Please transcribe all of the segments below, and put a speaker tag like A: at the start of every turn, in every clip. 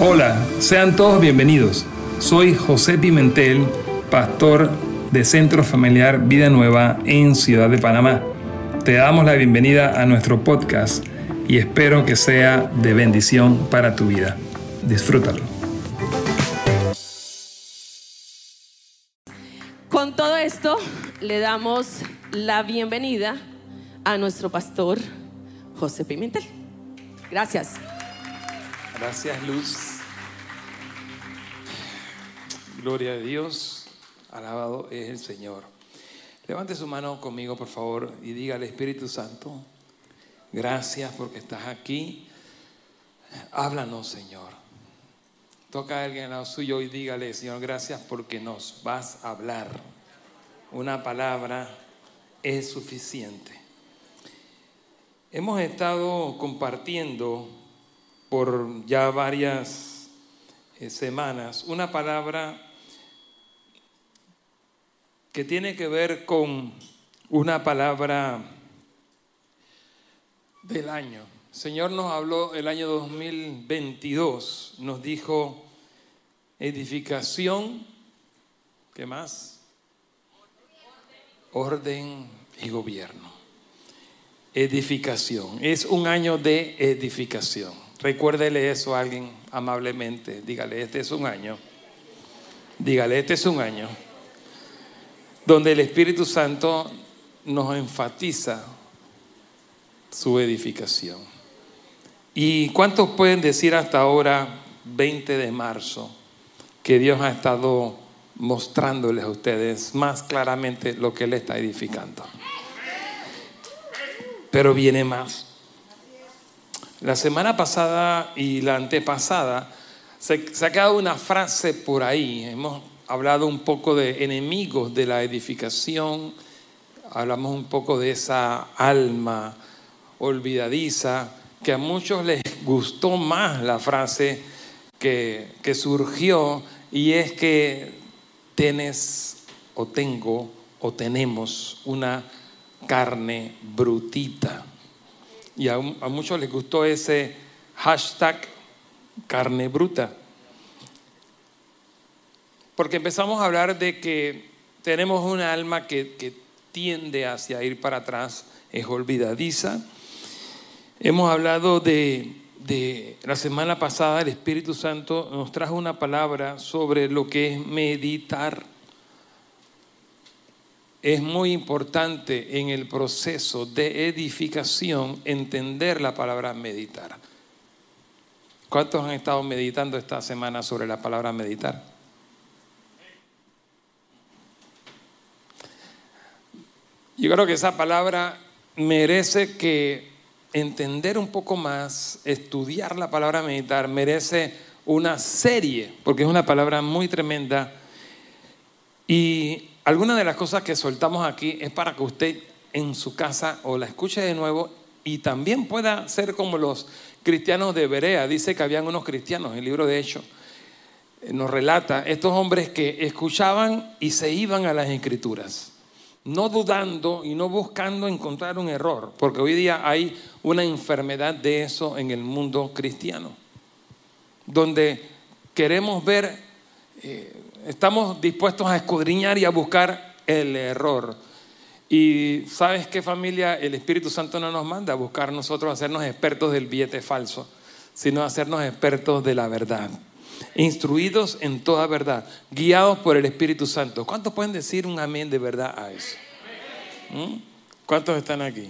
A: Hola, sean todos bienvenidos. Soy José Pimentel, pastor de Centro Familiar Vida Nueva en Ciudad de Panamá. Te damos la bienvenida a nuestro podcast y espero que sea de bendición para tu vida. Disfrútalo.
B: Con todo esto, le damos la bienvenida a nuestro pastor José Pimentel. Gracias.
A: Gracias, Luz. Gloria a Dios. Alabado es el Señor. Levante su mano conmigo, por favor, y diga al Espíritu Santo, gracias porque estás aquí. Háblanos, Señor. Toca a alguien al lado suyo y dígale, Señor, gracias porque nos vas a hablar. Una palabra es suficiente. Hemos estado compartiendo por ya varias eh, semanas una palabra que tiene que ver con una palabra del año. El Señor nos habló el año 2022, nos dijo edificación, ¿qué más? Orden y gobierno. Edificación. Es un año de edificación. Recuérdele eso a alguien amablemente. Dígale, este es un año. Dígale, este es un año donde el Espíritu Santo nos enfatiza su edificación. ¿Y cuántos pueden decir hasta ahora, 20 de marzo, que Dios ha estado mostrándoles a ustedes más claramente lo que Él está edificando? Pero viene más. La semana pasada y la antepasada se, ha quedado una frase por ahí. Hemos hablado un poco de enemigos de la edificación, hablamos un poco de esa alma olvidadiza, que a muchos les gustó más la frase que, que surgió y es que tienes o tengo o tenemos una carne brutita. Y a, muchos les gustó ese hashtag carne bruta. Porque empezamos a hablar de que tenemos una alma que, tiende hacia ir para atrás, es olvidadiza. Hemos hablado de, de, la semana pasada, el Espíritu Santo nos trajo una palabra sobre lo que es meditar es muy importante en el proceso de edificación entender la palabra meditar. ¿Cuántos han estado meditando esta semana sobre la palabra meditar? Yo creo que esa palabra merece que entender un poco más, estudiar la palabra meditar, merece una serie, porque es una palabra muy tremenda. Y algunas de las cosas que soltamos aquí es para que usted en su casa o la escuche de nuevo y también pueda ser como los cristianos de Berea. Dice que habían unos cristianos, el libro de Hechos eh, nos relata, estos hombres que escuchaban y se iban a las escrituras, no dudando y no buscando encontrar un error, porque hoy día hay una enfermedad de eso en el mundo cristiano, donde queremos ver eh, estamos dispuestos a escudriñar y a buscar el error. Y sabes qué familia, el Espíritu Santo no nos manda a buscar nosotros hacernos expertos del billete falso, sino a hacernos expertos de la verdad. Instruidos en toda verdad, guiados por el Espíritu Santo. ¿Cuántos pueden decir un amén de verdad a eso? ¿Mm? ¿Cuántos están aquí?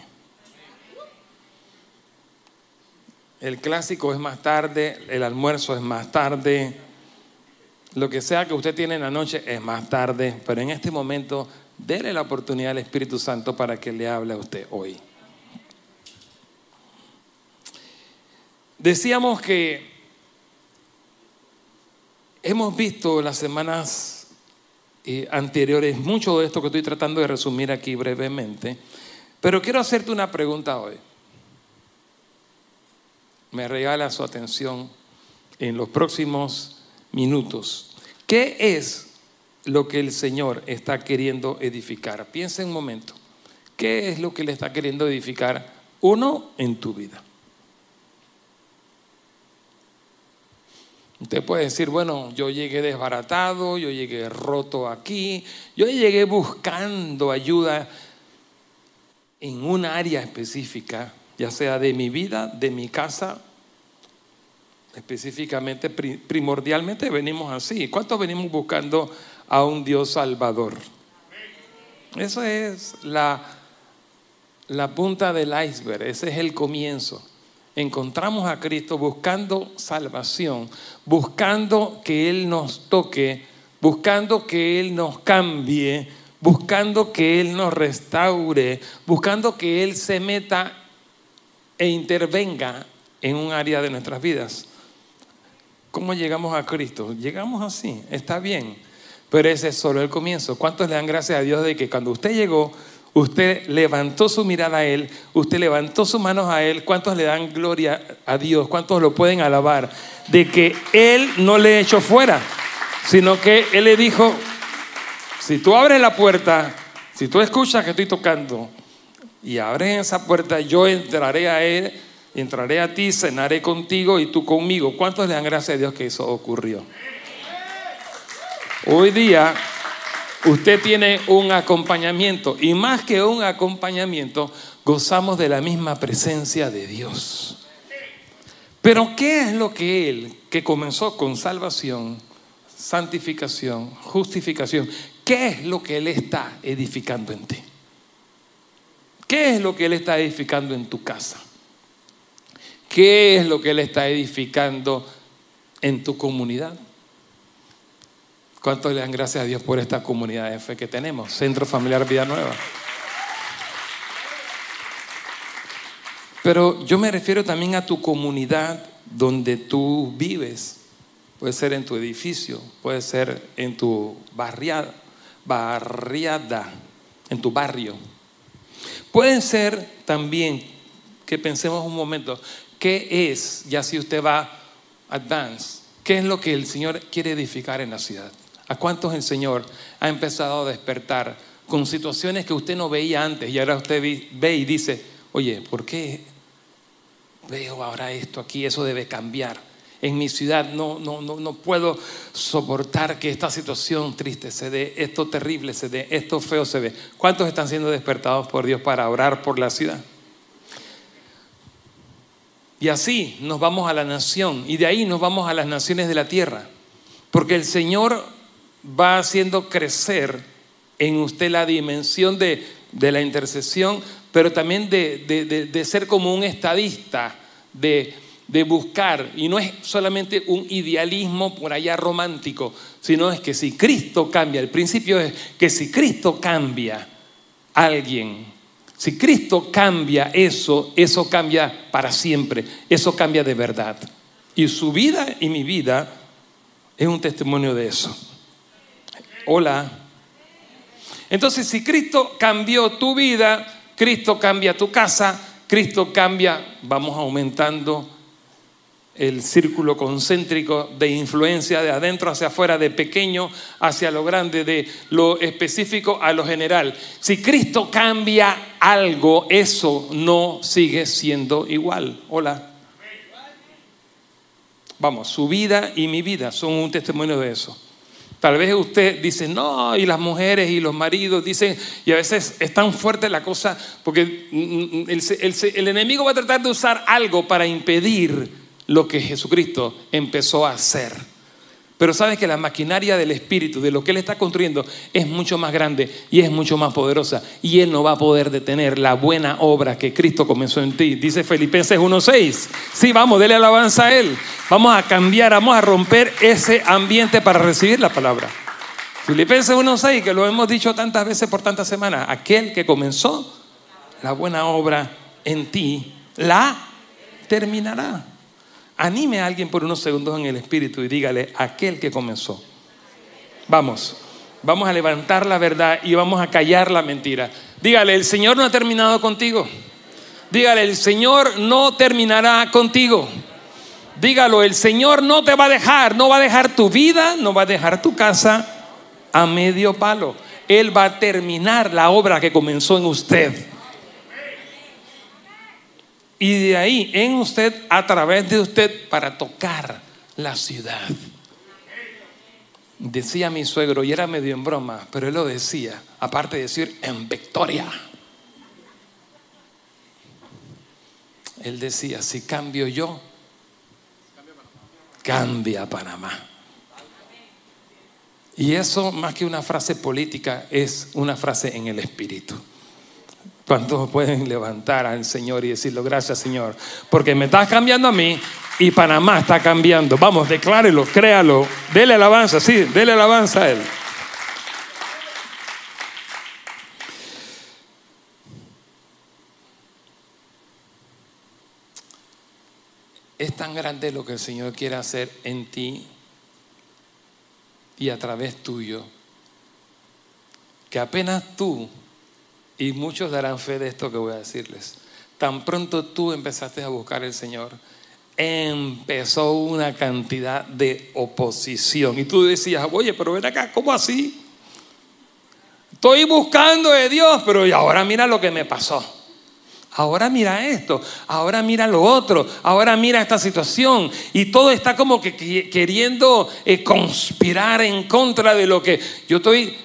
A: El clásico es más tarde, el almuerzo es más tarde, lo que sea que usted tiene en la noche es más tarde, pero en este momento déle la oportunidad al Espíritu Santo para que le hable a usted hoy. Decíamos que hemos visto las semanas eh, anteriores mucho de esto que estoy tratando de resumir aquí brevemente, pero quiero hacerte una pregunta hoy. Me regala su atención en los próximos minutos. ¿Qué es lo que el Señor está queriendo edificar? Piensa un momento. ¿Qué es lo que le está queriendo edificar uno en tu vida? Usted puede decir, bueno, yo llegué desbaratado, yo llegué roto aquí, yo llegué buscando ayuda en un área específica, ya sea de mi vida, de mi casa, específicamente, primordialmente venimos así. ¿Cuántos venimos buscando a un Dios salvador? Eso es la, la punta del iceberg, ese es el comienzo encontramos a Cristo buscando salvación, buscando que Él nos toque, buscando que Él nos cambie, buscando que Él nos restaure, buscando que Él se meta e intervenga en un área de nuestras vidas. ¿Cómo llegamos a Cristo? Llegamos así, está bien, pero ese es solo el comienzo. ¿Cuántos le dan gracias a Dios de que cuando usted llegó, Usted levantó su mirada a Él, usted levantó sus manos a Él. ¿Cuántos le dan gloria a Dios? ¿Cuántos lo pueden alabar? De que Él no le echó fuera, sino que Él le dijo, si tú abres la puerta, si tú escuchas que estoy tocando y abres esa puerta, yo entraré a Él, entraré a ti, cenaré contigo y tú conmigo. ¿Cuántos le dan gracias a Dios que eso ocurrió? Hoy día usted tiene un acompañamiento y más que un acompañamiento, gozamos de la misma presencia de Dios. Pero ¿qué es lo que Él, que comenzó con salvación, santificación, justificación, qué es lo que Él está edificando en ti? ¿Qué es lo que Él está edificando en tu casa? ¿Qué es lo que Él está edificando en tu comunidad? ¿Cuántos le dan gracias a Dios por esta comunidad de fe que tenemos? Centro Familiar Vida Nueva. Pero yo me refiero también a tu comunidad donde tú vives. Puede ser en tu edificio, puede ser en tu barriada, barriada en tu barrio. Puede ser también que pensemos un momento, ¿qué es, ya si usted va advance, qué es lo que el Señor quiere edificar en la ciudad? ¿A cuántos el Señor ha empezado a despertar con situaciones que usted no veía antes y ahora usted ve y dice, oye, ¿por qué veo ahora esto aquí? Eso debe cambiar. En mi ciudad no, no, no, no puedo soportar que esta situación triste se dé, esto terrible se dé, esto feo se ve. ¿Cuántos están siendo despertados por Dios para orar por la ciudad? Y así nos vamos a la nación y de ahí nos vamos a las naciones de la tierra. Porque el Señor va haciendo crecer en usted la dimensión de, la intercesión, pero también de, ser como un estadista, de, buscar, y no es solamente un idealismo por allá romántico, sino es que si Cristo cambia, el principio es que si Cristo cambia a alguien, si Cristo cambia eso, eso cambia para siempre, eso cambia de verdad. Y su vida y mi vida es un testimonio de eso. Hola. Entonces, si Cristo cambió tu vida, Cristo cambia tu casa, Cristo cambia, vamos aumentando el círculo concéntrico de influencia de adentro hacia afuera, de pequeño hacia lo grande, de lo específico a lo general. Si Cristo cambia algo, eso no sigue siendo igual. Hola. Vamos, su vida y mi vida son un testimonio de eso. Tal vez usted dice, no, y las mujeres y los maridos dicen, y a veces es tan fuerte la cosa, porque mm, el, enemigo va a tratar de usar algo para impedir lo que Jesucristo empezó a hacer. Pero sabes que la maquinaria del Espíritu, de lo que Él está construyendo, es mucho más grande y es mucho más poderosa. Y Él no va a poder detener la buena obra que Cristo comenzó en ti. Dice Filipenses 1.6. Sí, vamos, dele alabanza a Él. Vamos a cambiar, vamos a romper ese ambiente para recibir la palabra. Filipenses 1.6, que lo hemos dicho tantas veces por tantas semanas. Aquel que comenzó la buena obra en ti, la terminará. Anime a alguien por unos segundos en el espíritu y dígale, aquel que comenzó. Vamos, vamos a levantar la verdad y vamos a callar la mentira. Dígale, el Señor no ha terminado contigo. Dígale, el Señor no terminará contigo. Dígalo, el Señor no te va a dejar, no va a dejar tu vida, no va a dejar tu casa a medio palo. Él va a terminar la obra que comenzó en usted. Y de ahí en usted, a través de usted, para tocar la ciudad. Decía mi suegro, y era medio en broma, pero él lo decía, aparte de decir en victoria. Él decía, si cambio yo, cambia Panamá. Y eso, más que una frase política, es una frase en el espíritu. ¿Cuántos pueden levantar al Señor y decirlo, gracias Señor? Porque me estás cambiando a mí y Panamá está cambiando. Vamos, declárelo, créalo, dele alabanza, sí, dele alabanza a Él. Es tan grande lo que el Señor quiere hacer en ti y a través tuyo, que apenas tú, y muchos darán fe de esto que voy a decirles, tan pronto tú empezaste a buscar al Señor, empezó una cantidad de oposición. Y tú decías, oye, pero ven acá, ¿cómo así? Estoy buscando de Dios, pero ahora mira lo que me pasó. Ahora mira esto, ahora mira lo otro, ahora mira esta situación. Y todo está como que queriendo eh, conspirar en contra de lo que yo estoy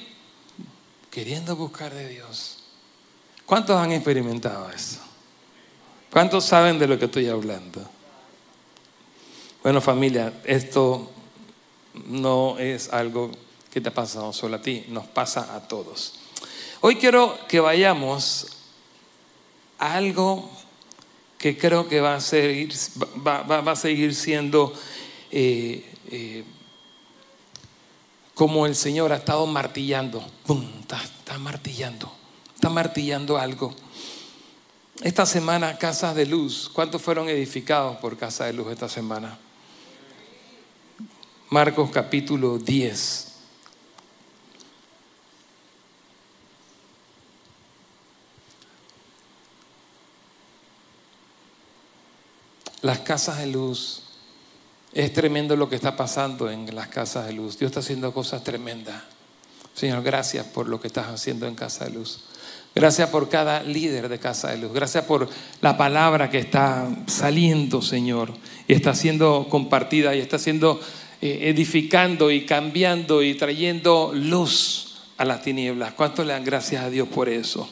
A: queriendo buscar de Dios. ¿Cuántos han experimentado eso? ¿Cuántos saben de lo que estoy hablando? Bueno familia, esto no es algo que te ha pasado solo a ti, nos pasa a todos. Hoy quiero que vayamos algo que creo que va a seguir, va, a seguir siendo eh, eh, como el Señor ha estado martillando. está, martillando, está martillando algo. Esta semana, casas de luz, ¿cuántos fueron edificados por casa de luz esta semana? Marcos capítulo 10. las casas de luz. Es tremendo lo que está pasando en las casas de luz. Dios está haciendo cosas tremendas. Señor, gracias por lo que estás haciendo en Casa de Luz. Gracias por cada líder de Casa de Luz. Gracias por la palabra que está saliendo, Señor, y está siendo compartida y está siendo eh, edificando y cambiando y trayendo luz a las tinieblas. ¿Cuánto le dan gracias a Dios por eso?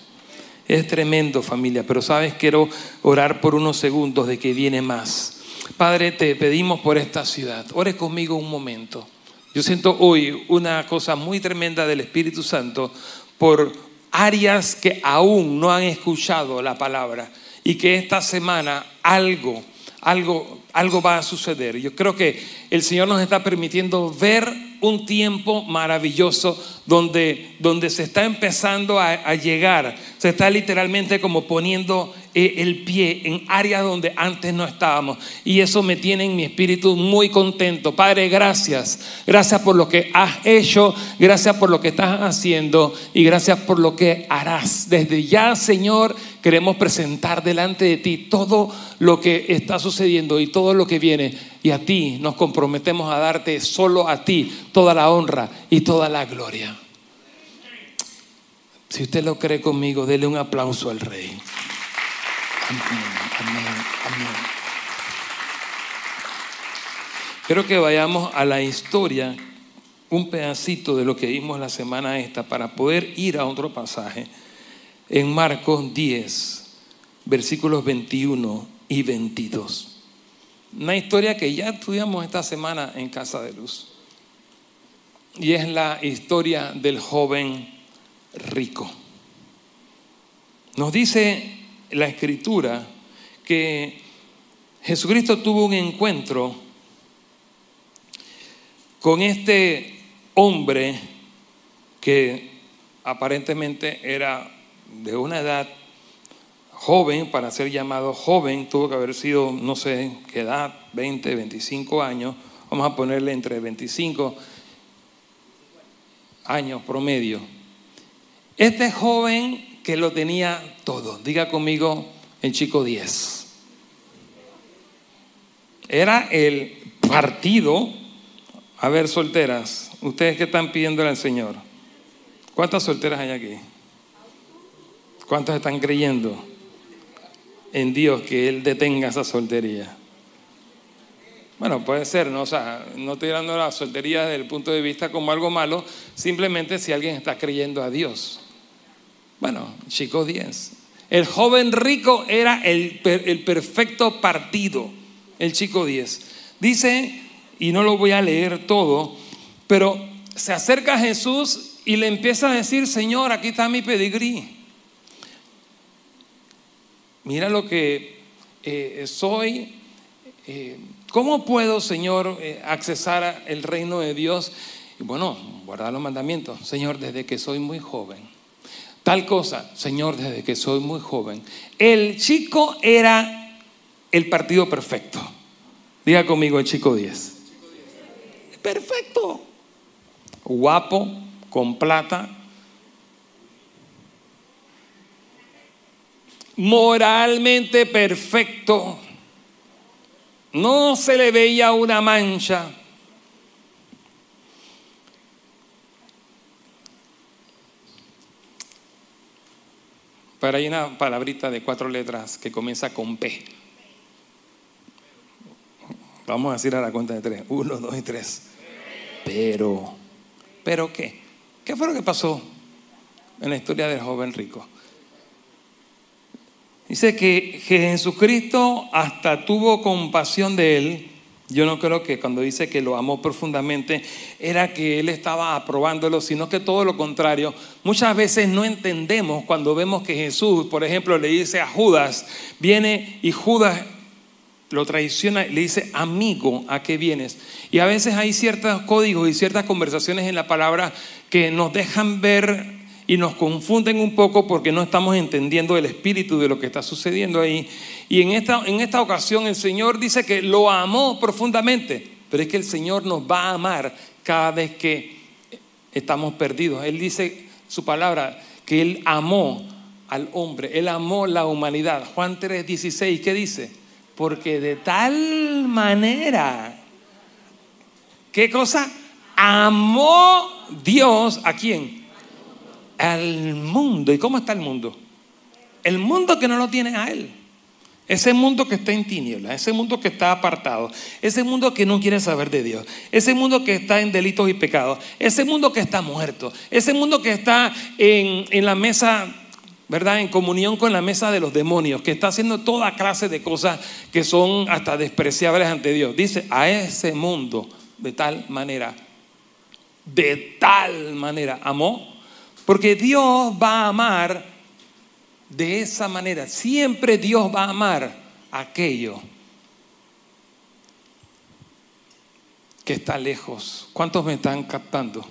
A: Es tremendo familia, pero sabes, quiero orar por unos segundos de que viene más. Padre, te pedimos por esta ciudad. Ore conmigo un momento. Yo siento hoy una cosa muy tremenda del Espíritu Santo por áreas que aún no han escuchado la palabra y que esta semana algo, algo, algo va a suceder. Yo creo que el Señor nos está permitiendo ver un tiempo maravilloso donde, donde se está empezando a, llegar, se está literalmente como poniendo el pie en áreas donde antes no estábamos. Y eso me tiene en mi espíritu muy contento. Padre, gracias. Gracias por lo que has hecho, gracias por lo que estás haciendo y gracias por lo que harás. Desde ya, Señor, queremos presentar delante de ti todo lo que está sucediendo y todo lo que viene y a ti nos comprometemos a darte solo a ti toda la honra y toda la gloria. Si usted lo cree conmigo, dele un aplauso al Rey. Amén, amén. Quiero que vayamos a la historia, un pedacito de lo que vimos la semana esta, para poder ir a otro pasaje. En Marcos 10, versículos 21 y 22. Una historia que ya estudiamos esta semana en Casa de Luz. Y es la historia del joven rico. Nos dice la escritura que Jesucristo tuvo un encuentro con este hombre que aparentemente era de una edad joven, para ser llamado joven, tuvo que haber sido, no sé qué edad, 20, 25 años, vamos a ponerle entre 25 años promedio. Este joven que lo tenía todo, diga conmigo el chico 10. Era el partido, a ver, solteras, ustedes que están pidiéndole al Señor, ¿cuántas solteras hay aquí? ¿Cuántas están creyendo? en Dios que Él detenga esa soltería. Bueno, puede ser, ¿no? O sea, no estoy hablando de la soltería desde el punto de vista como algo malo, simplemente si alguien está creyendo a Dios. Bueno, chicos 10. El joven rico era el, el perfecto partido, el chico 10. Dice, y no lo voy a leer todo, pero se acerca a Jesús y le empieza a decir, Señor, aquí está mi pedigrí. Mira lo que eh, soy. Eh, ¿Cómo puedo, Señor, eh, accesar el reino de Dios? Y bueno, guardar los mandamientos. Señor, desde que soy muy joven. Tal cosa, Señor, desde que soy muy joven. El chico era el partido perfecto. Diga conmigo el chico 10. Perfecto. Guapo, con plata. Moralmente perfecto. No se le veía una mancha. Pero hay una palabrita de cuatro letras que comienza con P. Vamos a decir a la cuenta de tres. Uno, dos y tres. Pero, ¿pero qué? ¿Qué fue lo que pasó en la historia del joven rico? Dice que, que Jesucristo hasta tuvo compasión de él. Yo no creo que cuando dice que lo amó profundamente era que él estaba aprobándolo, sino que todo lo contrario. Muchas veces no entendemos cuando vemos que Jesús, por ejemplo, le dice a Judas, viene y Judas lo traiciona le dice, amigo, ¿a qué vienes? Y a veces hay ciertos códigos y ciertas conversaciones en la palabra que nos dejan ver y nos confunden un poco porque no estamos entendiendo el espíritu de lo que está sucediendo ahí. Y en esta, en esta ocasión el Señor dice que lo amó profundamente, pero es que el Señor nos va a amar cada vez que estamos perdidos. Él dice su palabra que Él amó al hombre, Él amó la humanidad. Juan 3:16, ¿qué dice? Porque de tal manera, ¿qué cosa? Amó Dios a quién? Al mundo. ¿Y cómo está el mundo? El mundo que no lo tiene a Él. Ese mundo que está en tinieblas, ese mundo que está apartado, ese mundo que no quiere saber de Dios, ese mundo que está en delitos y pecados, ese mundo que está muerto, ese mundo que está en, en la mesa ¿verdad? En comunión con la mesa de los demonios, que está haciendo toda clase de cosas que son hasta despreciables ante Dios. Dice, a ese mundo de tal manera, de tal manera, amó porque Dios va a amar de esa manera. Siempre Dios va a amar aquello que está lejos. ¿Cuántos me están captando?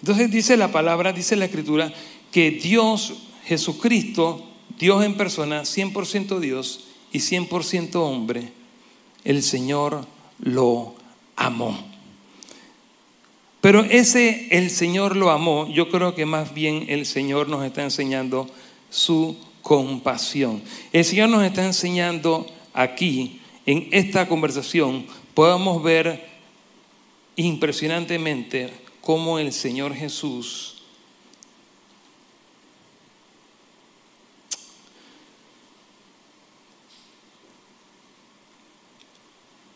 A: Entonces dice la palabra, dice la escritura, que Dios, Jesucristo, Dios en persona, 100% Dios y 100% hombre, el Señor lo amó. Pero ese el Señor lo amó, yo creo que más bien el Señor nos está enseñando su compasión. El Señor nos está enseñando aquí, en esta conversación, podemos ver impresionantemente cómo el Señor Jesús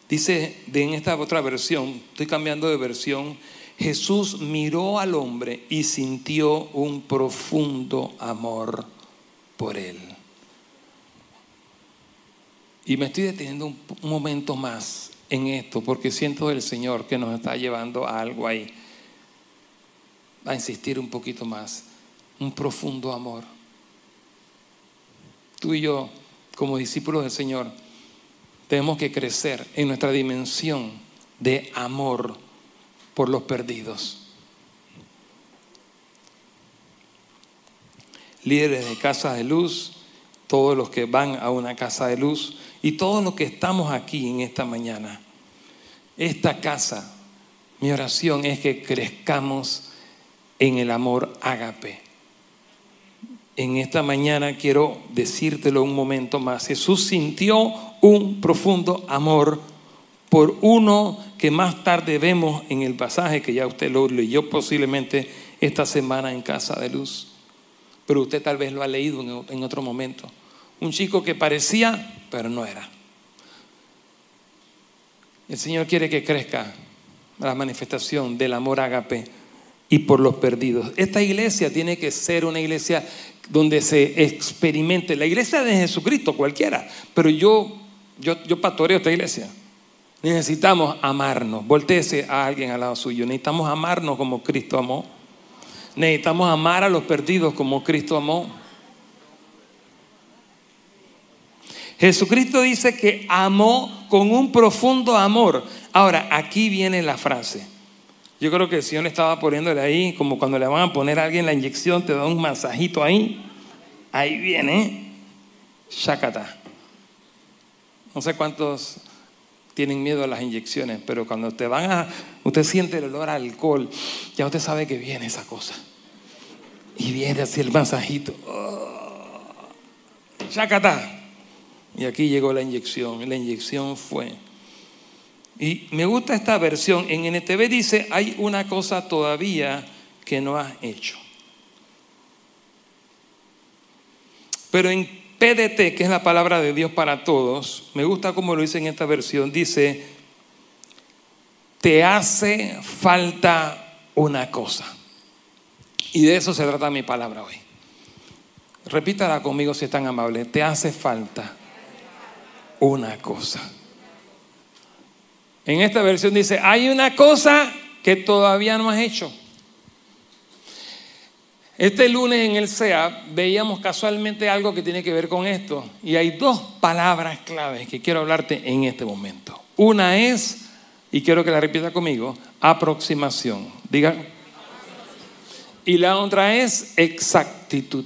A: dice de en esta otra versión, estoy cambiando de versión, Jesús miró al hombre y sintió un profundo amor por él. Y me estoy deteniendo un, momento más en esto porque siento del Señor que nos está llevando a algo ahí. A insistir un poquito más. Un profundo amor. Tú y yo, como discípulos del Señor, tenemos que crecer en nuestra dimensión de amor por los perdidos. Líderes de casa de luz, todos los que van a una casa de luz y todos los que estamos aquí en esta mañana. Esta casa, mi oración es que crezcamos en el amor ágape. En esta mañana quiero decírtelo un momento más. Jesús sintió un profundo amor por uno que más tarde vemos en el pasaje que ya usted lo leyó posiblemente esta semana en Casa de Luz. Pero usted tal vez lo ha leído en otro momento. Un chico que parecía, pero no era. El Señor quiere que crezca la manifestación del amor agape y por los perdidos. Esta iglesia tiene que ser una iglesia donde se experimente. La iglesia de Jesucristo, cualquiera. Pero yo, yo, yo pastoreo esta iglesia. Necesitamos amarnos. Voltéese a alguien al lado suyo. Necesitamos amarnos como Cristo amó. Necesitamos amar a los perdidos como Cristo amó. Jesucristo dice que amó con un profundo amor. Ahora, aquí viene la frase. Yo creo que el Señor estaba poniéndole ahí, como cuando le van a poner a alguien la inyección, te da un masajito ahí. Ahí viene. Shakata. No sé cuántos tienen miedo a las inyecciones, pero cuando te van a, usted siente el olor a alcohol, ya usted sabe que viene esa cosa. Y viene así el masajito. Shakata. Y aquí llegó la inyección. La inyección fue. Y me gusta esta versión. En NTV dice, hay una cosa todavía que no has hecho. Pero en PDT, que es la palabra de Dios para todos, me gusta como lo dice en esta versión, dice, te hace falta una cosa. Y de eso se trata mi palabra hoy. Repítala conmigo si es tan amable. Te hace falta una cosa. En esta versión dice, hay una cosa que todavía no has hecho. Este lunes en el SEA veíamos casualmente algo que tiene que ver con esto. Y hay dos palabras claves que quiero hablarte en este momento. Una es, y quiero que la repita conmigo, aproximación. Diga. Y la otra es exactitud.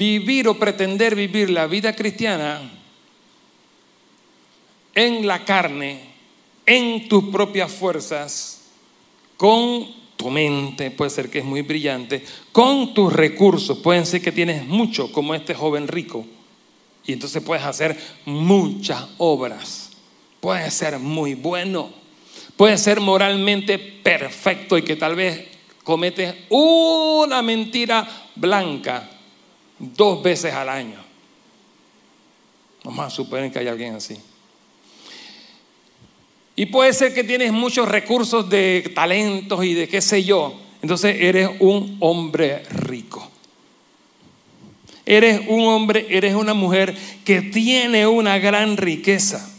A: vivir o pretender vivir la vida cristiana en la carne, en tus propias fuerzas, con tu mente, puede ser que es muy brillante, con tus recursos, pueden ser que tienes mucho, como este joven rico, y entonces puedes hacer muchas obras, puedes ser muy bueno, puedes ser moralmente perfecto y que tal vez cometes una mentira blanca dos veces al año. Vamos a suponer que hay alguien así. Y puede ser que tienes muchos recursos de talentos y de qué sé yo. Entonces eres un hombre rico. Eres un hombre, eres una mujer que tiene una gran riqueza.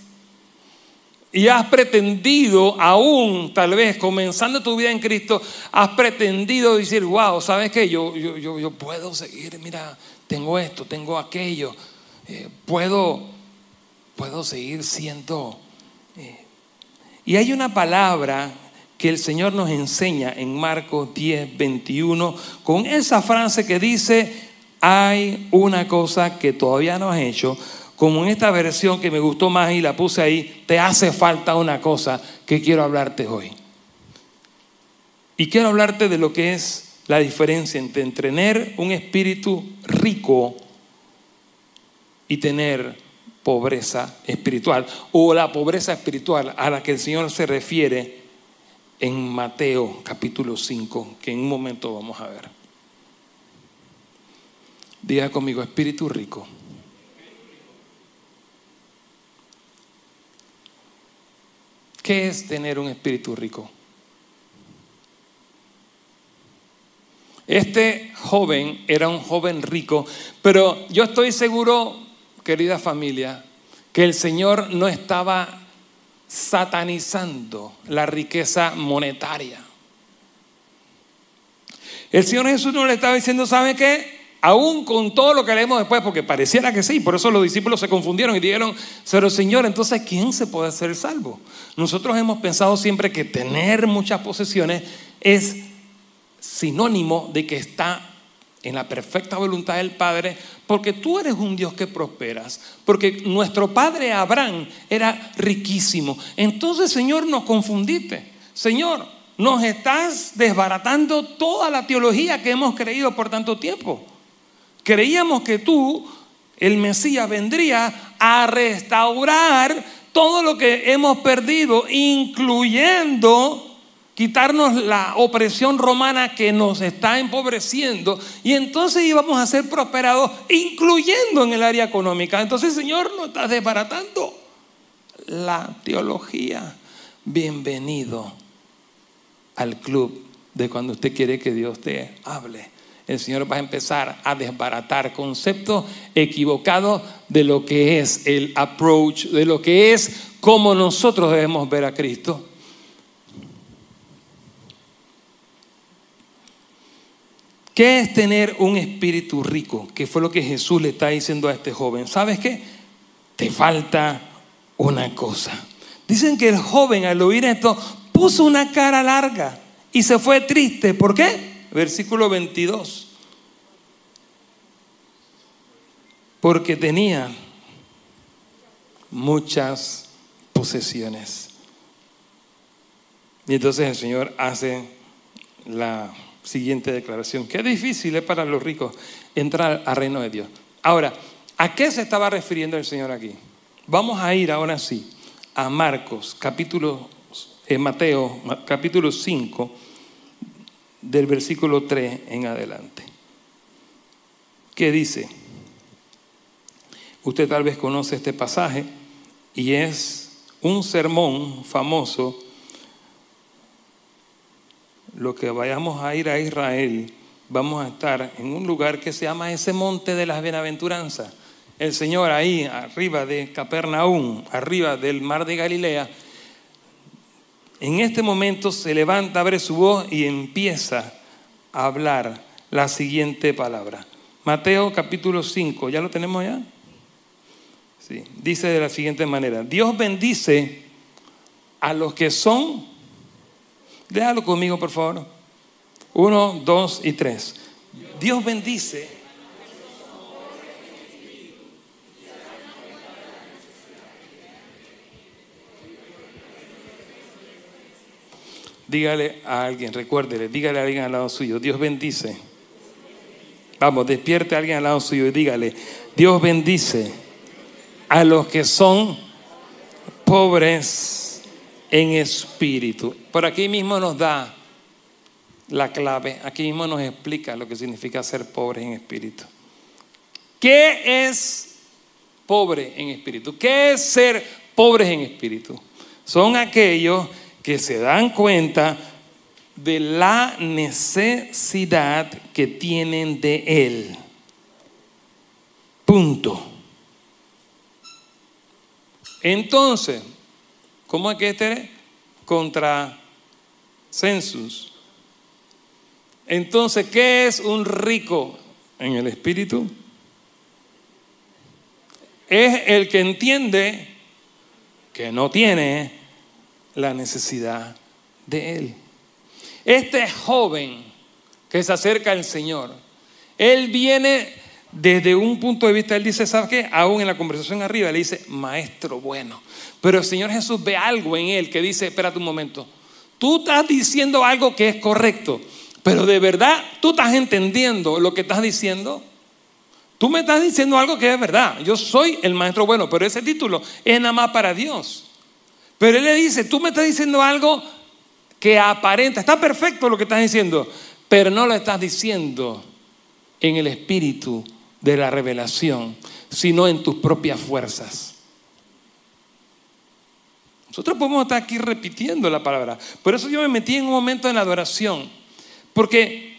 A: Y has pretendido, aún tal vez comenzando tu vida en Cristo, has pretendido decir, wow, ¿sabes qué? Yo, yo, yo, yo puedo seguir, mira, tengo esto, tengo aquello, eh, puedo, puedo seguir siendo... Eh. Y hay una palabra que el Señor nos enseña en Marcos 10, 21, con esa frase que dice, hay una cosa que todavía no has hecho, como en esta versión que me gustó más y la puse ahí, te hace falta una cosa que quiero hablarte hoy. Y quiero hablarte de lo que es la diferencia entre tener un espíritu rico y tener pobreza espiritual o la pobreza espiritual a la que el Señor se refiere en Mateo capítulo 5, que en un momento vamos a ver. Diga conmigo, espíritu rico. ¿Qué es tener un espíritu rico? Este joven era un joven rico, pero yo estoy seguro, querida familia, que el Señor no estaba satanizando la riqueza monetaria. El Señor Jesús no le estaba diciendo, ¿sabe qué? Aún con todo lo que leemos después, porque pareciera que sí, por eso los discípulos se confundieron y dijeron, pero Señor, entonces ¿quién se puede hacer salvo? Nosotros hemos pensado siempre que tener muchas posesiones es sinónimo de que está en la perfecta voluntad del Padre, porque tú eres un Dios que prosperas, porque nuestro padre Abraham era riquísimo. Entonces, Señor, nos confundiste. Señor, nos estás desbaratando toda la teología que hemos creído por tanto tiempo. Creíamos que tú, el Mesías, vendría a restaurar todo lo que hemos perdido, incluyendo quitarnos la opresión romana que nos está empobreciendo y entonces íbamos a ser prosperados, incluyendo en el área económica. Entonces, Señor, no estás desbaratando la teología. Bienvenido al club de cuando usted quiere que Dios te hable. El Señor va a empezar a desbaratar conceptos equivocados de lo que es el approach, de lo que es cómo nosotros debemos ver a Cristo. ¿Qué es tener un espíritu rico? Que fue lo que Jesús le está diciendo a este joven. ¿Sabes qué? Te falta una cosa. Dicen que el joven al oír esto puso una cara larga y se fue triste. ¿Por qué? Versículo 22. Porque tenía muchas posesiones. Y entonces el Señor hace la siguiente declaración. Qué difícil es para los ricos entrar al reino de Dios. Ahora, ¿a qué se estaba refiriendo el Señor aquí? Vamos a ir ahora sí a Marcos, capítulo, eh, Mateo, capítulo 5, del versículo 3 en adelante. ¿Qué dice? Usted tal vez conoce este pasaje y es un sermón famoso lo que vayamos a ir a Israel, vamos a estar en un lugar que se llama ese monte de las bienaventuranzas. El Señor ahí, arriba de Capernaum, arriba del mar de Galilea, en este momento se levanta, abre su voz y empieza a hablar la siguiente palabra. Mateo capítulo 5, ¿ya lo tenemos ya? Sí, dice de la siguiente manera, Dios bendice a los que son Déjalo conmigo, por favor. Uno, dos y tres. Dios bendice. Dígale a alguien, recuérdele, dígale a alguien al lado suyo, Dios bendice. Vamos, despierte a alguien al lado suyo y dígale, Dios bendice a los que son pobres en espíritu. Por aquí mismo nos da la clave, aquí mismo nos explica lo que significa ser pobre en espíritu. ¿Qué es pobre en espíritu? ¿Qué es ser pobres en espíritu? Son aquellos que se dan cuenta de la necesidad que tienen de Él. Punto. Entonces, ¿Cómo es que este contra census? Entonces, ¿qué es un rico en el espíritu? Es el que entiende que no tiene la necesidad de él. Este joven que se acerca al Señor, él viene desde un punto de vista, él dice, ¿sabes qué? Aún en la conversación arriba le dice, maestro bueno. Pero el Señor Jesús ve algo en él que dice, espérate un momento, tú estás diciendo algo que es correcto, pero de verdad tú estás entendiendo lo que estás diciendo. Tú me estás diciendo algo que es verdad. Yo soy el maestro bueno, pero ese título es nada más para Dios. Pero él le dice, tú me estás diciendo algo que aparenta, está perfecto lo que estás diciendo, pero no lo estás diciendo en el espíritu de la revelación, sino en tus propias fuerzas. Nosotros podemos estar aquí repitiendo la palabra. Por eso yo me metí en un momento en la adoración, porque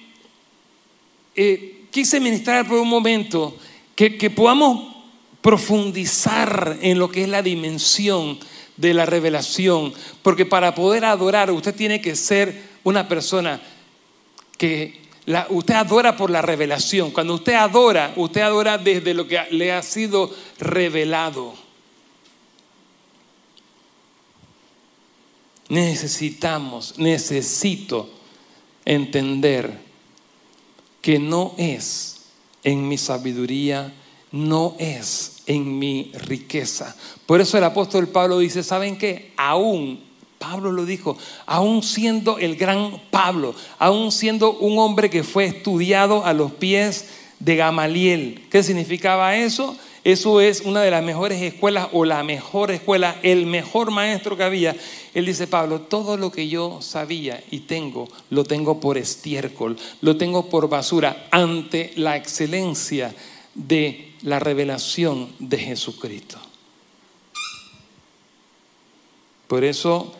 A: eh, quise ministrar por un momento que, que podamos profundizar en lo que es la dimensión de la revelación, porque para poder adorar usted tiene que ser una persona que usted adora por la revelación. Cuando usted adora, usted adora desde lo que le ha sido revelado. Necesitamos, necesito entender que no es en mi sabiduría, no es en mi riqueza. Por eso el apóstol Pablo dice, ¿saben qué? Aún Pablo lo dijo, aún siendo el gran Pablo, aún siendo un hombre que fue estudiado a los pies de Gamaliel. ¿Qué significaba eso? Eso es una de las mejores escuelas o la mejor escuela, el mejor maestro que había. Él dice, Pablo, todo lo que yo sabía y tengo, lo tengo por estiércol, lo tengo por basura ante la excelencia de la revelación de Jesucristo. Por eso,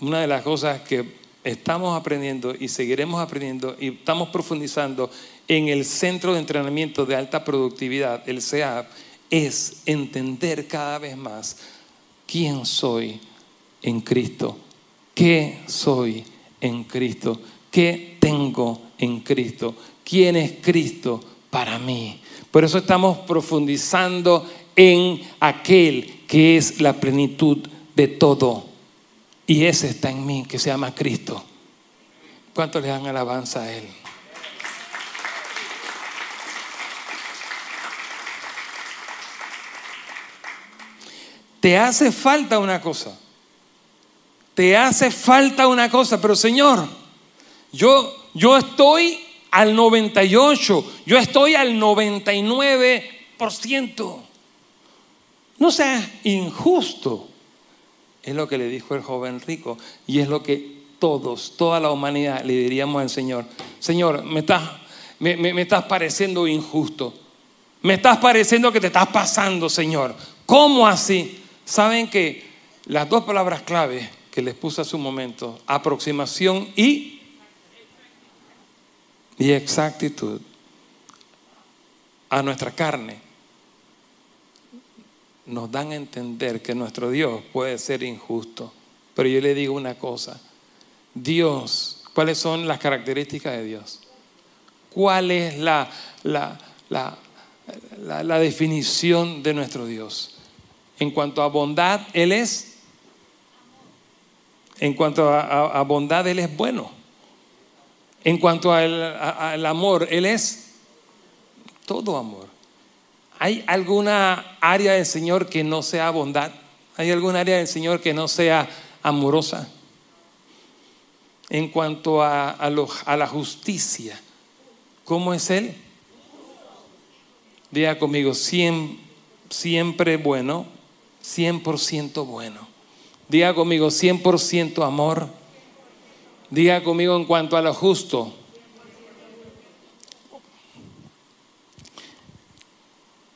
A: una de las cosas que estamos aprendiendo y seguiremos aprendiendo y estamos profundizando en el centro de entrenamiento de alta productividad, el CEAP, es entender cada vez más quién soy en Cristo, qué soy en Cristo, qué tengo en Cristo, quién es Cristo para mí. Por eso estamos profundizando en aquel que es la plenitud de todo. Y ese está en mí, que se llama Cristo. ¿Cuánto le dan alabanza a Él? Te hace falta una cosa. Te hace falta una cosa, pero Señor, yo, yo estoy al 98, yo estoy al 99%. No seas injusto. Es lo que le dijo el joven rico y es lo que todos, toda la humanidad le diríamos al Señor. Señor, me estás, me, estás pareciendo injusto. Me estás pareciendo que te estás pasando, Señor. ¿Cómo así? Saben que las dos palabras clave que les puse hace un momento, aproximación y, y exactitud a nuestra carne, nos dan a entender que nuestro Dios puede ser injusto. Pero yo le digo una cosa, Dios, ¿cuáles son las características de Dios? ¿Cuál es la, la, la, la definición de nuestro Dios? En cuanto a bondad, Él es. En cuanto a, bondad, Él es bueno. En cuanto al amor, Él es todo amor. ¿Hay alguna área del Señor que no sea bondad? ¿Hay alguna área del Señor que no sea amorosa? En cuanto a, la justicia, ¿cómo es Él? Diga conmigo, siempre bueno, 100% bueno. Diga conmigo 100% amor. Diga conmigo en cuanto a lo justo.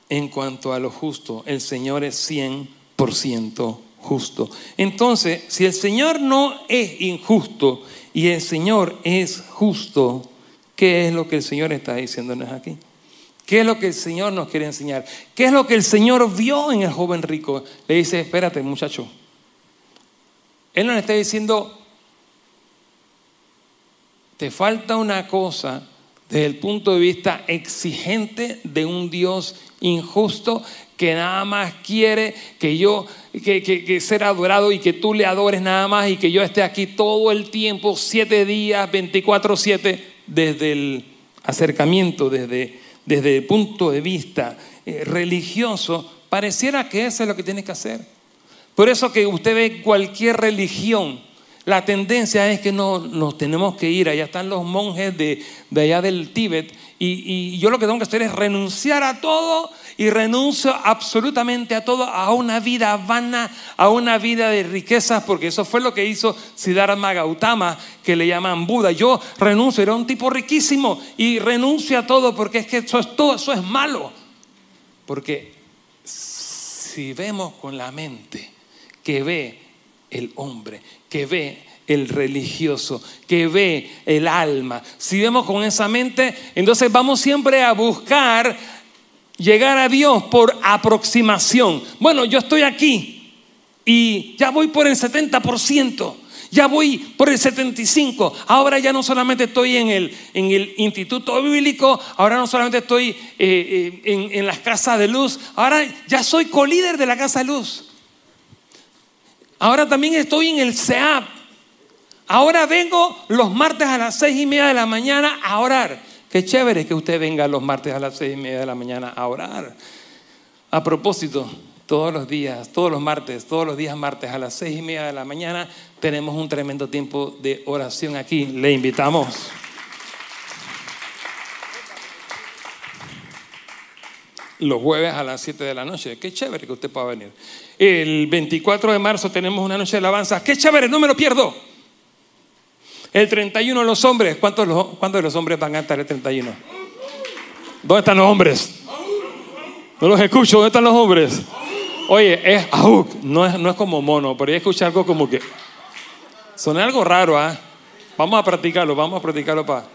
A: En cuanto a lo justo, el Señor es 100% justo. Entonces, si el Señor no es injusto y el Señor es justo, ¿qué es lo que el Señor está diciéndonos aquí? ¿Qué es lo que el Señor nos quiere enseñar? ¿Qué es lo que el Señor vio en el joven rico? Le dice, espérate muchacho. Él nos está diciendo, te falta una cosa desde el punto de vista exigente de un Dios injusto que nada más quiere que yo, que, que, ser adorado y que tú le adores nada más y que yo esté aquí todo el tiempo, siete días, 24, siete, desde el acercamiento, desde desde el punto de vista eh, religioso, pareciera que eso es lo que tiene que hacer. Por eso que usted ve cualquier religión, la tendencia es que no nos tenemos que ir, allá están los monjes de, allá del Tíbet, y, yo lo que tengo que hacer es renunciar a todo y renuncio absolutamente a todo, a una vida vana, a una vida de riquezas, porque eso fue lo que hizo Siddhartha Gautama, que le llaman Buda. Yo renuncio, era un tipo riquísimo y renuncio a todo porque es que eso es todo, eso es malo. Porque si vemos con la mente que ve el hombre, que ve el religioso, que ve el alma. Si vemos con esa mente, entonces vamos siempre a buscar llegar a Dios por aproximación. Bueno, yo estoy aquí y ya voy por el 70%. Ya voy por el 75. Ahora ya no solamente estoy en el, en el instituto bíblico, ahora no solamente estoy eh, eh, en, en las casas de luz, ahora ya soy colíder de la casa de luz. Ahora también estoy en el SEAP. Ahora vengo los martes a las seis y media de la mañana a orar. Qué chévere que usted venga los martes a las seis y media de la mañana a orar. A propósito, todos los días, todos los martes, todos los días martes a las seis y media de la mañana tenemos un tremendo tiempo de oración aquí. Le invitamos. los jueves a las 7 de la noche. Qué chévere que usted pueda venir. El 24 de marzo tenemos una noche de alabanza. Qué chévere, no me lo pierdo. El 31 los hombres. ¿Cuántos, ¿Cuántos de los hombres van a estar el 31? ¿Dónde están los hombres? No los escucho. ¿Dónde están los hombres? Oye, es no es, no es como mono, pero ya escuché algo como que. Son algo raro, ¿ah? Vamos a practicarlo, vamos a practicarlo para.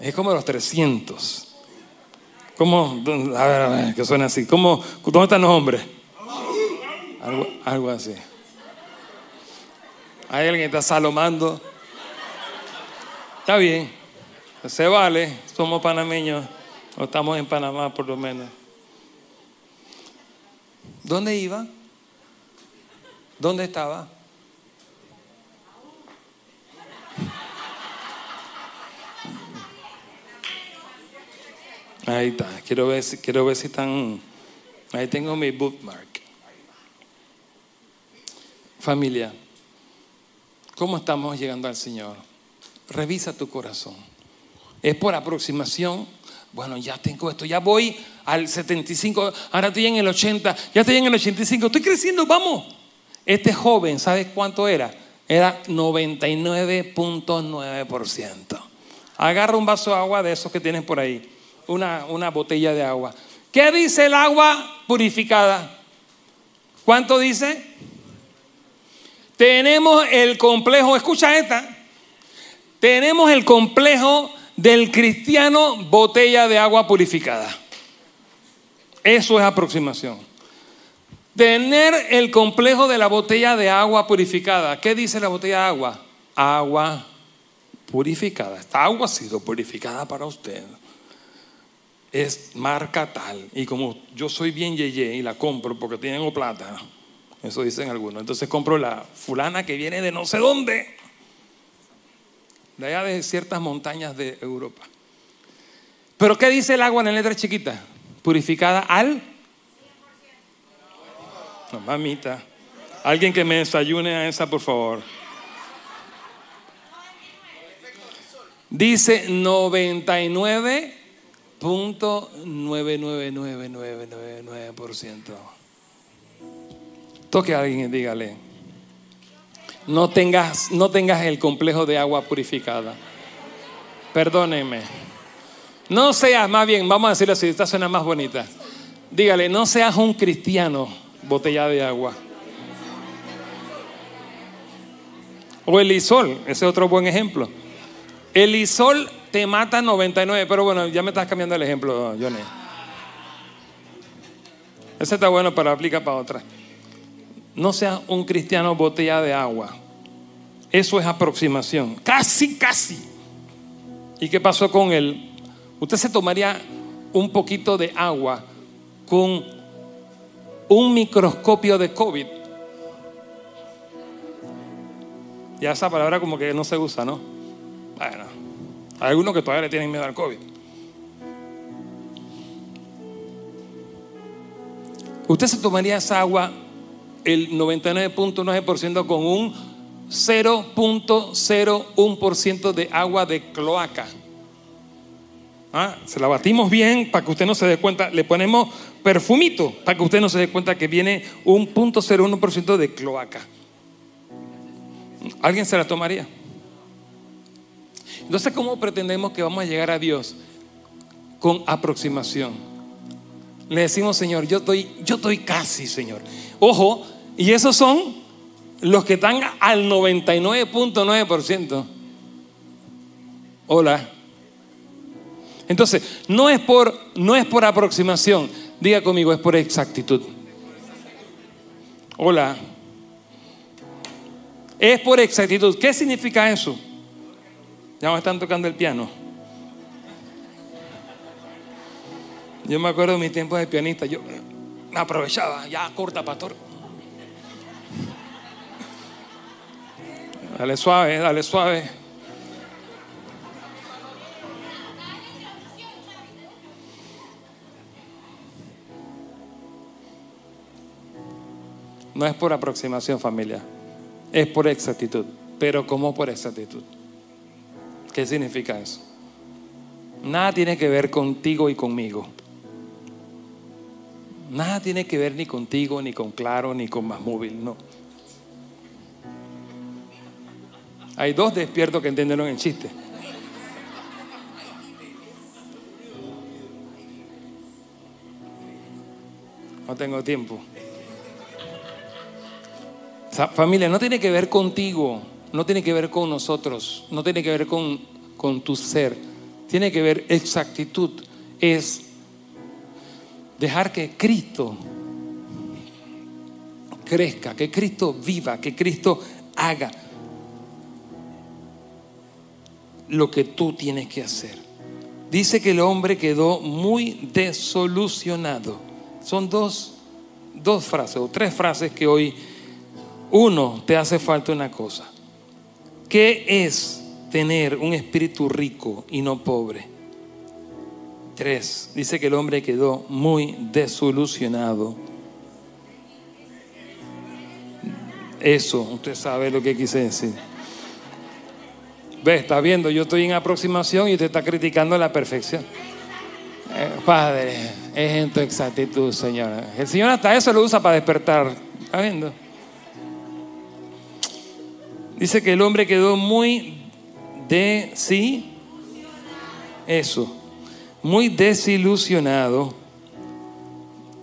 A: Es como los 300. ¿Cómo? A ver, a ver, que suena así. ¿Cómo, ¿Dónde están los hombres? Algo, algo así. Hay alguien que está salomando. Está bien. Se vale. Somos panameños. O estamos en Panamá por lo menos. ¿Dónde iba? ¿Dónde estaba? Ahí está. Quiero ver, quiero ver si están. Ahí tengo mi bookmark. Familia, ¿cómo estamos llegando al Señor? Revisa tu corazón. ¿Es por aproximación? Bueno, ya tengo esto, ya voy al 75, ahora estoy en el 80, ya estoy en el 85, estoy creciendo, vamos. Este joven, ¿sabes cuánto era? Era 99.9%. Agarra un vaso de agua de esos que tienes por ahí, una, una botella de agua. ¿Qué dice el agua purificada? ¿Cuánto dice? Tenemos el complejo, escucha esta, tenemos el complejo del cristiano botella de agua purificada. Eso es aproximación. Tener el complejo de la botella de agua purificada. ¿Qué dice la botella de agua? Agua purificada. Esta agua ha sido purificada para usted. Es marca tal. Y como yo soy bien yeye y la compro porque tengo plata, eso dicen algunos. Entonces compro la fulana que viene de no sé dónde de allá de ciertas montañas de Europa. Pero ¿qué dice el agua en la letra chiquita? Purificada al... No, mamita. Alguien que me desayune a esa, por favor. Dice 99.999999%. Toque a alguien y dígale no tengas, no tengas el complejo de agua purificada. Perdóneme. No seas, más bien, vamos a decirlo así, esta suena más bonita. Dígale, no seas un cristiano botella de agua. O el isol, ese es otro buen ejemplo. El isol te mata 99, pero bueno, ya me estás cambiando el ejemplo, Johnny. Ese está bueno para aplicar para otra. No sea un cristiano botella de agua. Eso es aproximación. Casi, casi. ¿Y qué pasó con él? Usted se tomaría un poquito de agua con un microscopio de COVID. Ya esa palabra como que no se usa, ¿no? Bueno, hay algunos que todavía le tienen miedo al COVID. Usted se tomaría esa agua el 99.9% con un 0.01% de agua de cloaca. Ah, se la batimos bien para que usted no se dé cuenta. Le ponemos perfumito para que usted no se dé cuenta que viene un 0.01% de cloaca. ¿Alguien se la tomaría? Entonces, ¿cómo pretendemos que vamos a llegar a Dios? Con aproximación. Le decimos, Señor, yo estoy, yo estoy casi, Señor. Ojo, y esos son los que están al 99.9%. Hola. Entonces, no es por no es por aproximación, diga conmigo, es por exactitud. Hola. Es por exactitud. ¿Qué significa eso? Ya me están tocando el piano. Yo me acuerdo de mis tiempos de pianista, yo me aprovechaba, ya corta, pastor. Dale suave, dale suave. No es por aproximación familia, es por exactitud. Pero ¿cómo por exactitud? ¿Qué significa eso? Nada tiene que ver contigo y conmigo. Nada tiene que ver ni contigo, ni con Claro, ni con Más Móvil, no. Hay dos despiertos que entendieron el chiste. No tengo tiempo. familia, no tiene que ver contigo, no tiene que ver con nosotros, no tiene que ver con, con tu ser, tiene que ver exactitud, es dejar que Cristo crezca, que Cristo viva, que Cristo haga lo que tú tienes que hacer. Dice que el hombre quedó muy desolucionado. Son dos, dos frases o tres frases que hoy, uno, te hace falta una cosa. ¿Qué es tener un espíritu rico y no pobre? Tres, dice que el hombre quedó muy desolucionado. Eso, usted sabe lo que quise decir. Ve, está viendo, yo estoy en aproximación y usted está criticando la perfección. Eh, padre, es en tu exactitud, Señor. El Señor hasta eso lo usa para despertar. ¿Está viendo? Dice que el hombre quedó muy de sí. Eso. Muy desilusionado.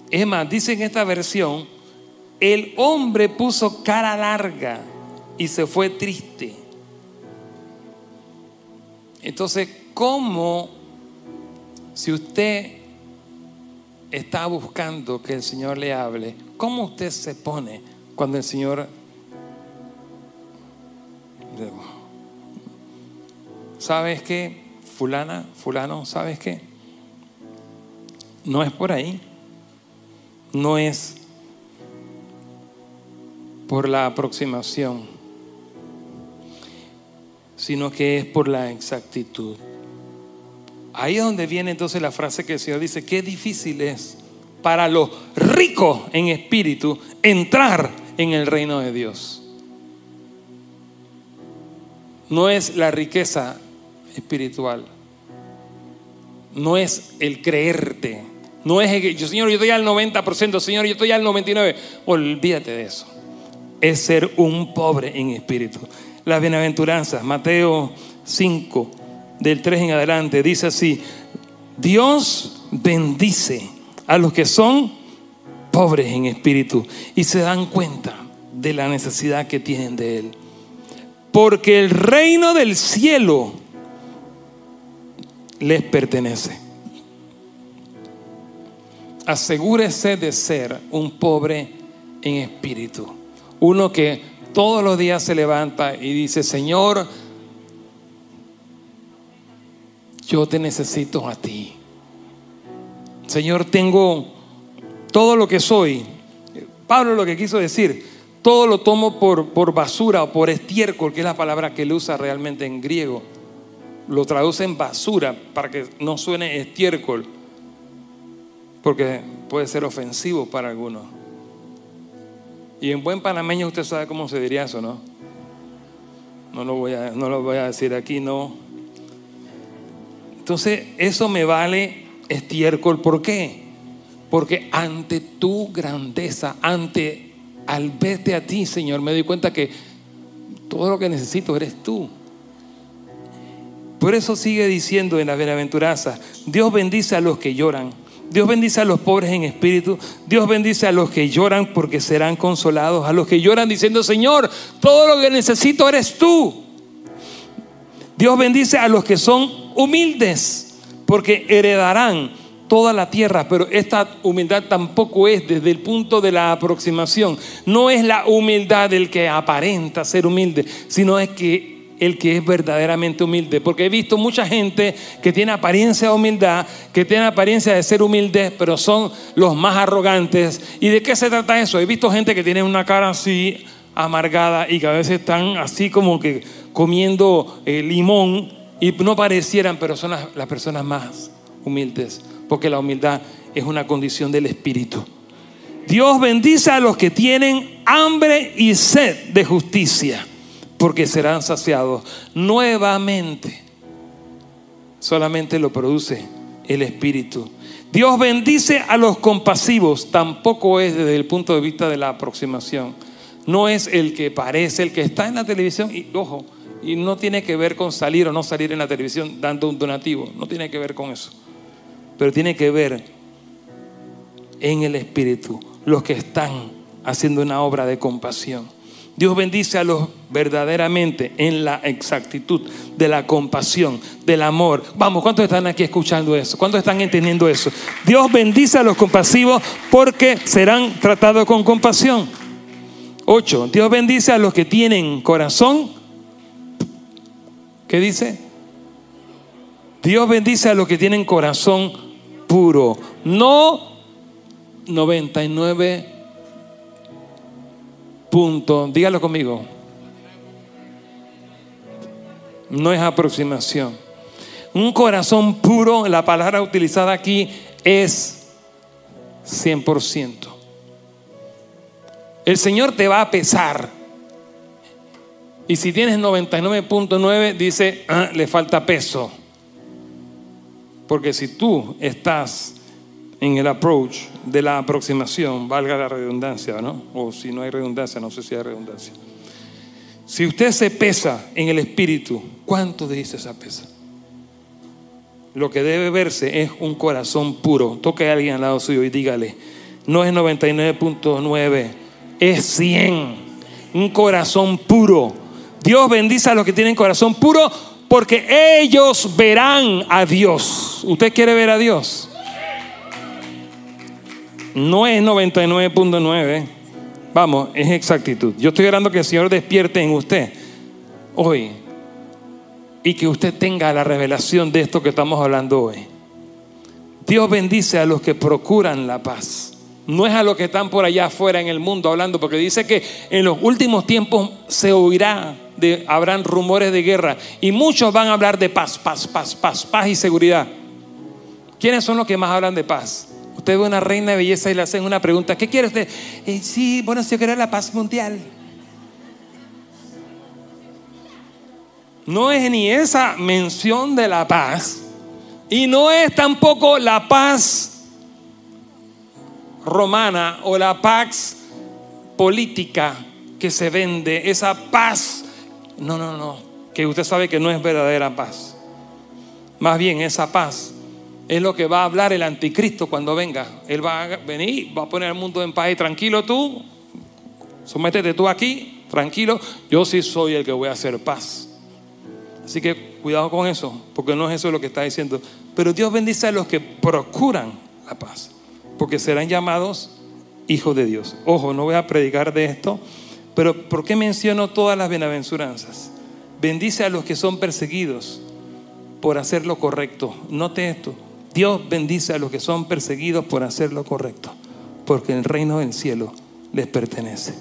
A: Es más, dice en esta versión, el hombre puso cara larga y se fue triste. Entonces, ¿cómo si usted está buscando que el Señor le hable, cómo usted se pone cuando el Señor... ¿Sabes qué? Fulana, fulano, ¿sabes qué? No es por ahí. No es por la aproximación sino que es por la exactitud. Ahí es donde viene entonces la frase que el Señor dice, qué difícil es para los ricos en espíritu entrar en el reino de Dios. No es la riqueza espiritual, no es el creerte, no es el yo, Señor, yo estoy al 90%, Señor, yo estoy al 99%. Olvídate de eso. Es ser un pobre en espíritu las bienaventuranzas. Mateo 5, del 3 en adelante, dice así, Dios bendice a los que son pobres en espíritu y se dan cuenta de la necesidad que tienen de Él. Porque el reino del cielo les pertenece. Asegúrese de ser un pobre en espíritu. Uno que todos los días se levanta y dice, Señor, yo te necesito a ti. Señor, tengo todo lo que soy. Pablo lo que quiso decir, todo lo tomo por, por basura o por estiércol, que es la palabra que él usa realmente en griego. Lo traduce en basura para que no suene estiércol, porque puede ser ofensivo para algunos. Y en buen panameño usted sabe cómo se diría eso, ¿no? No lo voy a, no lo voy a decir aquí, no. Entonces, eso me vale estiércol. ¿Por qué? Porque ante tu grandeza, ante al verte a ti, Señor, me doy cuenta que todo lo que necesito eres tú. Por eso sigue diciendo en la bienaventuranza, Dios bendice a los que lloran Dios bendice a los pobres en espíritu. Dios bendice a los que lloran porque serán consolados. A los que lloran diciendo, Señor, todo lo que necesito eres tú. Dios bendice a los que son humildes porque heredarán toda la tierra. Pero esta humildad tampoco es desde el punto de la aproximación. No es la humildad del que aparenta ser humilde, sino es que el que es verdaderamente humilde. Porque he visto mucha gente que tiene apariencia de humildad, que tiene apariencia de ser humilde, pero son los más arrogantes. ¿Y de qué se trata eso? He visto gente que tiene una cara así amargada y que a veces están así como que comiendo eh, limón y no parecieran, pero son las personas más humildes. Porque la humildad es una condición del espíritu. Dios bendice a los que tienen hambre y sed de justicia porque serán saciados nuevamente. Solamente lo produce el Espíritu. Dios bendice a los compasivos, tampoco es desde el punto de vista de la aproximación. No es el que parece, el que está en la televisión, y ojo, y no tiene que ver con salir o no salir en la televisión dando un donativo, no tiene que ver con eso. Pero tiene que ver en el Espíritu, los que están haciendo una obra de compasión. Dios bendice a los verdaderamente en la exactitud de la compasión, del amor. Vamos, ¿cuántos están aquí escuchando eso? ¿Cuántos están entendiendo eso? Dios bendice a los compasivos porque serán tratados con compasión. Ocho, Dios bendice a los que tienen corazón. ¿Qué dice? Dios bendice a los que tienen corazón puro. No 99 punto, dígalo conmigo. No es aproximación. Un corazón puro, la palabra utilizada aquí es 100%. El Señor te va a pesar. Y si tienes 99.9, dice, ah, le falta peso. Porque si tú estás en el approach de la aproximación, valga la redundancia, ¿no? O si no hay redundancia, no sé si hay redundancia. Si usted se pesa en el espíritu, ¿cuánto dice esa pesa? Lo que debe verse es un corazón puro. Toque a alguien al lado suyo y dígale, no es 99.9, es 100. Un corazón puro. Dios bendice a los que tienen corazón puro porque ellos verán a Dios. ¿Usted quiere ver a Dios? No es 99.9, vamos, es exactitud. Yo estoy orando que el Señor despierte en usted hoy y que usted tenga la revelación de esto que estamos hablando hoy. Dios bendice a los que procuran la paz. No es a los que están por allá afuera en el mundo hablando, porque dice que en los últimos tiempos se oirá, habrán rumores de guerra y muchos van a hablar de paz, paz, paz, paz, paz y seguridad. ¿Quiénes son los que más hablan de paz? Usted ve una reina de belleza y le hacen una pregunta, ¿qué quiere usted? Eh, sí, bueno, si yo quiero la paz mundial. No es ni esa mención de la paz y no es tampoco la paz romana o la paz política que se vende, esa paz. No, no, no, que usted sabe que no es verdadera paz. Más bien esa paz es lo que va a hablar el anticristo cuando venga. Él va a venir, va a poner el mundo en paz y tranquilo tú, sométete tú aquí, tranquilo, yo sí soy el que voy a hacer paz. Así que cuidado con eso, porque no es eso lo que está diciendo. Pero Dios bendice a los que procuran la paz, porque serán llamados hijos de Dios. Ojo, no voy a predicar de esto, pero ¿por qué menciono todas las bienaventuranzas? Bendice a los que son perseguidos por hacer lo correcto. Note esto. Dios bendice a los que son perseguidos por hacer lo correcto, porque el reino del cielo les pertenece.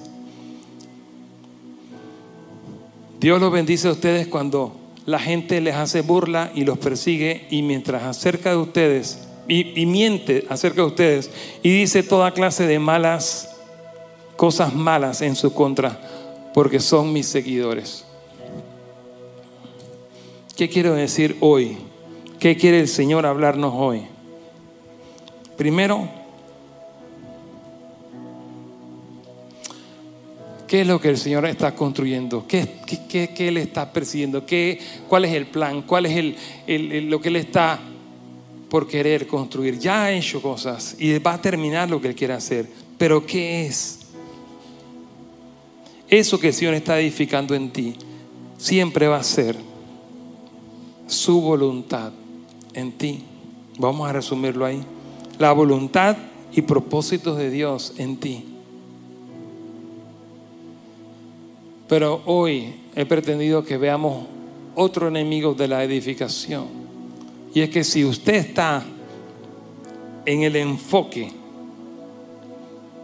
A: Dios los bendice a ustedes cuando la gente les hace burla y los persigue y mientras acerca de ustedes y, y, miente acerca de ustedes y dice toda clase de malas cosas malas en su contra porque son mis seguidores. ¿Qué quiero decir hoy? ¿Qué quiere el Señor hablarnos hoy? Primero, ¿qué es lo que el Señor está construyendo? ¿Qué, qué, Él está persiguiendo? ¿Qué, ¿Cuál es el plan? ¿Cuál es el, lo que Él está por querer construir? Ya ha hecho cosas y va a terminar lo que Él quiere hacer. Pero ¿qué es? Eso que el Señor está edificando en ti siempre va a ser su voluntad en ti. Vamos a resumirlo ahí. La voluntad y propósitos de Dios en ti. Pero hoy he pretendido que veamos otro enemigo de la edificación. Y es que si usted está en el enfoque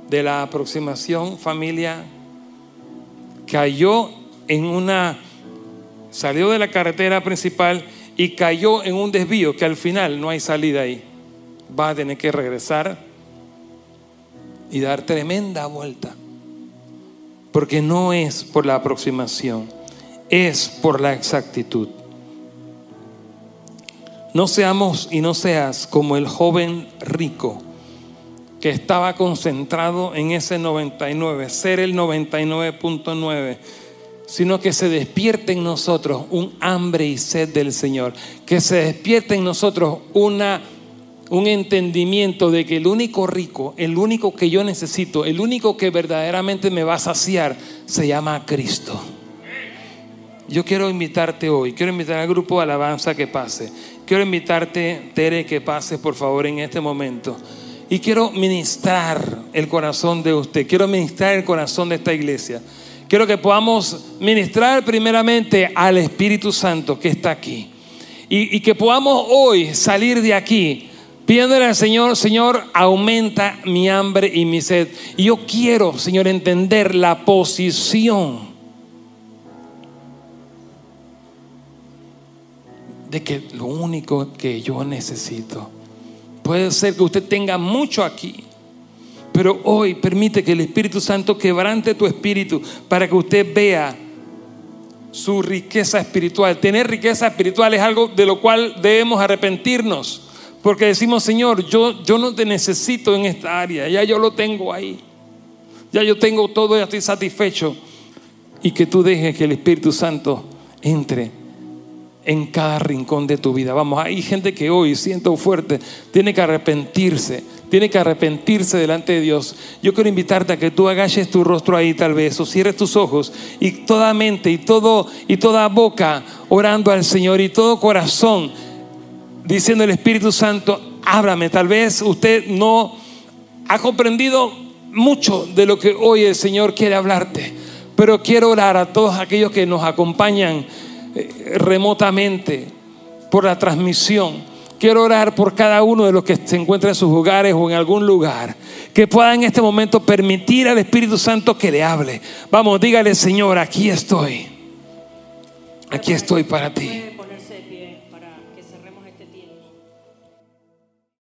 A: de la aproximación familia, cayó en una, salió de la carretera principal y cayó en un desvío que al final no hay salida ahí. Va a tener que regresar y dar tremenda vuelta. Porque no es por la aproximación, es por la exactitud. No seamos y no seas como el joven rico que estaba concentrado en ese 99, ser el 99.9 sino que se despierte en nosotros un hambre y sed del Señor, que se despierte en nosotros una, un entendimiento de que el único rico, el único que yo necesito, el único que verdaderamente me va a saciar, se llama Cristo. Yo quiero invitarte hoy, quiero invitar al grupo de alabanza que pase, quiero invitarte, Tere, que pase por favor en este momento. Y quiero ministrar el corazón de usted, quiero ministrar el corazón de esta iglesia. Quiero que podamos ministrar primeramente al Espíritu Santo que está aquí. Y, que podamos hoy salir de aquí pidiéndole al Señor, Señor, aumenta mi hambre y mi sed. Y yo quiero, Señor, entender la posición de que lo único que yo necesito, puede ser que usted tenga mucho aquí, pero hoy permite que el Espíritu Santo quebrante tu espíritu para que usted vea su riqueza espiritual. Tener riqueza espiritual es algo de lo cual debemos arrepentirnos. Porque decimos, Señor, yo, yo no te necesito en esta área, ya yo lo tengo ahí. Ya yo tengo todo, ya estoy satisfecho. Y que tú dejes que el Espíritu Santo entre en cada rincón de tu vida. Vamos, hay gente que hoy, siento fuerte, tiene que arrepentirse tiene que arrepentirse delante de Dios. Yo quiero invitarte a que tú agaches tu rostro ahí tal vez o cierres tus ojos y toda mente y todo y toda boca orando al Señor y todo corazón diciendo el Espíritu Santo, háblame. Tal vez usted no ha comprendido mucho de lo que hoy el Señor quiere hablarte, pero quiero orar a todos aquellos que nos acompañan remotamente por la transmisión Quiero orar por cada uno de los que se encuentran en sus hogares o en algún lugar. Que pueda en este momento permitir al Espíritu Santo que le hable. Vamos, dígale, Señor, aquí estoy. Aquí estoy para ti.